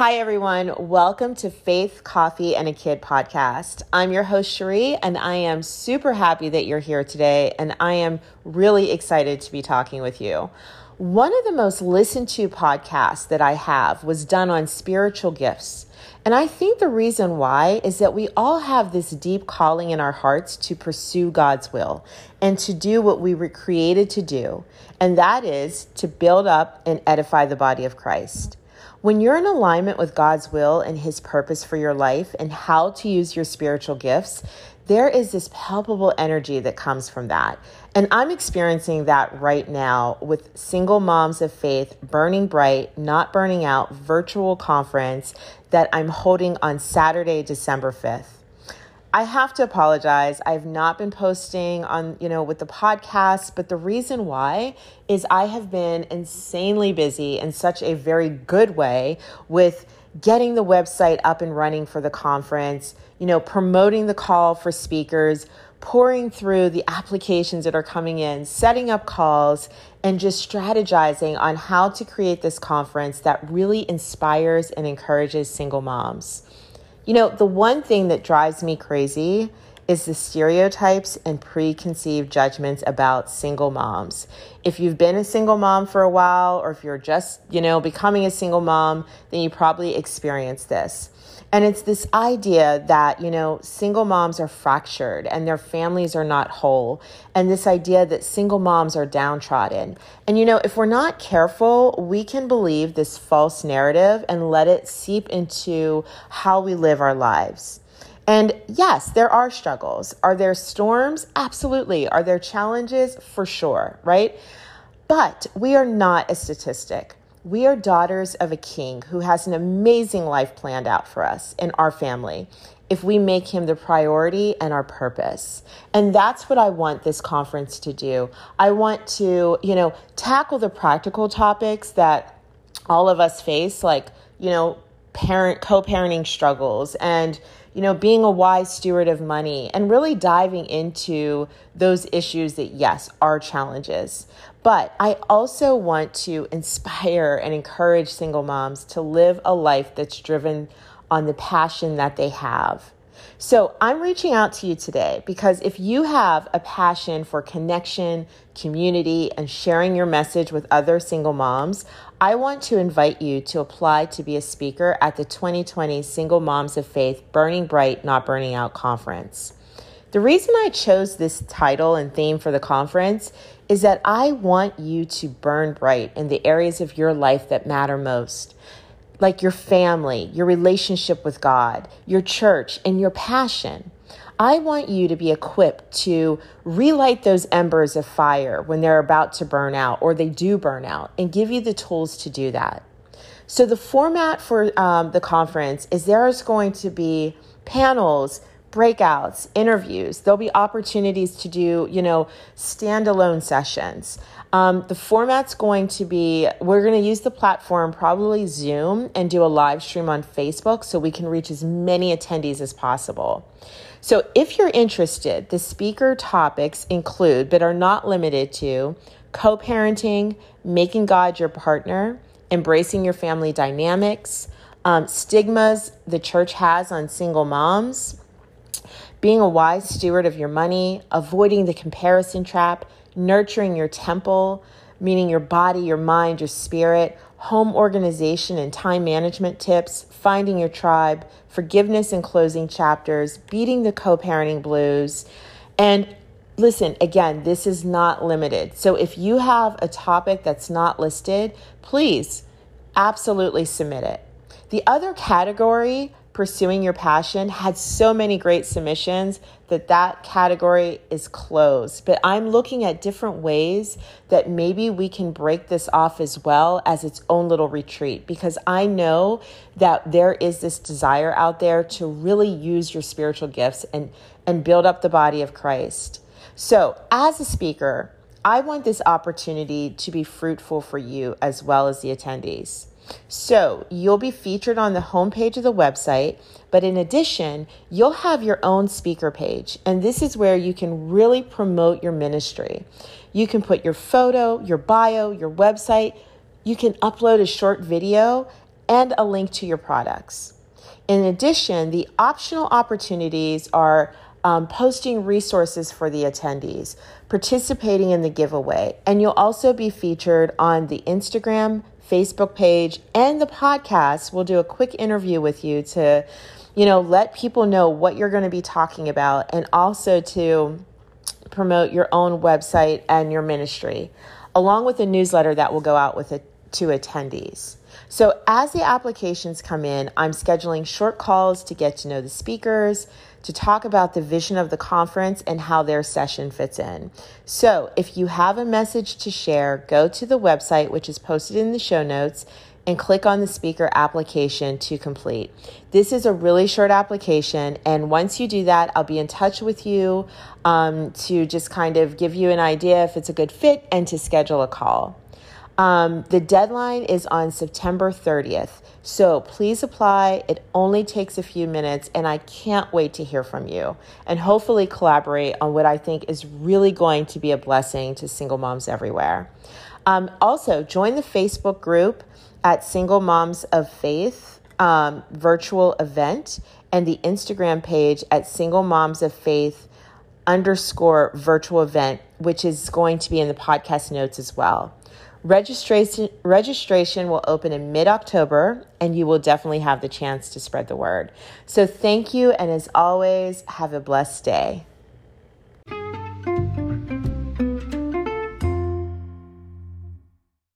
Hi, everyone. Welcome to Faith, Coffee, and a Kid podcast. I'm your host, Cherie, and I am super happy that you're here today, and I am really excited to be talking with you. One of the most listened to podcasts that I have was done on spiritual gifts. And I think the reason why is that we all have this deep calling in our hearts to pursue God's will and to do what we were created to do, and that is to build up and edify the body of Christ. When you're in alignment with God's will and His purpose for your life and how to use your spiritual gifts, there is this palpable energy that comes from that. And I'm experiencing that right now with Single Moms of Faith Burning Bright, Not Burning Out virtual conference that I'm holding on Saturday, December 5th. I have to apologize. I've not been posting on, you know, with the podcast, but the reason why is I have been insanely busy in such a very good way with getting the website up and running for the conference, you know, promoting the call for speakers, pouring through the applications that are coming in, setting up calls, and just strategizing on how to create this conference that really inspires and encourages single moms. You know, the one thing that drives me crazy is the stereotypes and preconceived judgments about single moms. If you've been a single mom for a while, or if you're just, you know, becoming a single mom, then you probably experience this. And it's this idea that, you know, single moms are fractured and their families are not whole. And this idea that single moms are downtrodden. And, you know, if we're not careful, we can believe this false narrative and let it seep into how we live our lives. And yes, there are struggles. Are there storms? Absolutely. Are there challenges? For sure, right? But we are not a statistic. We are daughters of a king who has an amazing life planned out for us and our family if we make him the priority and our purpose. And that's what I want this conference to do. I want to, you know, tackle the practical topics that all of us face, like, you know, parent co parenting struggles and you know, being a wise steward of money and really diving into those issues that, yes, are challenges. But I also want to inspire and encourage single moms to live a life that's driven on the passion that they have. So I'm reaching out to you today because if you have a passion for connection, community, and sharing your message with other single moms, I want to invite you to apply to be a speaker at the 2020 Single Moms of Faith Burning Bright, Not Burning Out conference. The reason I chose this title and theme for the conference is that I want you to burn bright in the areas of your life that matter most like your family, your relationship with God, your church, and your passion. I want you to be equipped to relight those embers of fire when they're about to burn out or they do burn out and give you the tools to do that. So, the format for um, the conference is there is going to be panels, breakouts, interviews. There'll be opportunities to do, you know, standalone sessions. Um, the format's going to be we're going to use the platform, probably Zoom, and do a live stream on Facebook so we can reach as many attendees as possible. So, if you're interested, the speaker topics include, but are not limited to, co parenting, making God your partner, embracing your family dynamics, um, stigmas the church has on single moms, being a wise steward of your money, avoiding the comparison trap, nurturing your temple, meaning your body, your mind, your spirit, home organization and time management tips, finding your tribe, forgiveness and closing chapters, beating the co parenting blues. And listen, again, this is not limited. So if you have a topic that's not listed, please absolutely submit it. The other category pursuing your passion had so many great submissions that that category is closed. But i'm looking at different ways that maybe we can break this off as well as its own little retreat because i know that there is this desire out there to really use your spiritual gifts and and build up the body of christ. So as a speaker i want this opportunity to be fruitful for you as well as the attendees so you'll be featured on the homepage of the website, but in addition, you'll have your own speaker page. And this is where you can really promote your ministry. You can put your photo, your bio, your website. You can upload a short video and a link to your products. In addition, the optional opportunities are um, posting resources for the attendees, participating in the giveaway, and you'll also be featured on the Instagram, Facebook page, and the podcast. We'll do a quick interview with you to, you know, let people know what you're going to be talking about and also to promote your own website and your ministry, along with a newsletter that will go out with it to attendees. So, as the applications come in, I'm scheduling short calls to get to know the speakers, to talk about the vision of the conference and how their session fits in. So, if you have a message to share, go to the website, which is posted in the show notes, and click on the speaker application to complete. This is a really short application, and once you do that, I'll be in touch with you um, to just kind of give you an idea if it's a good fit and to schedule a call. Um, the deadline is on September 30th. So please apply. It only takes a few minutes, and I can't wait to hear from you and hopefully collaborate on what I think is really going to be a blessing to single moms everywhere. Um, also, join the Facebook group at Single Moms of Faith um, virtual event and the Instagram page at Single Moms of Faith underscore virtual event, which is going to be in the podcast notes as well. Registration registration will open in mid-October and you will definitely have the chance to spread the word. So thank you and as always have a blessed day.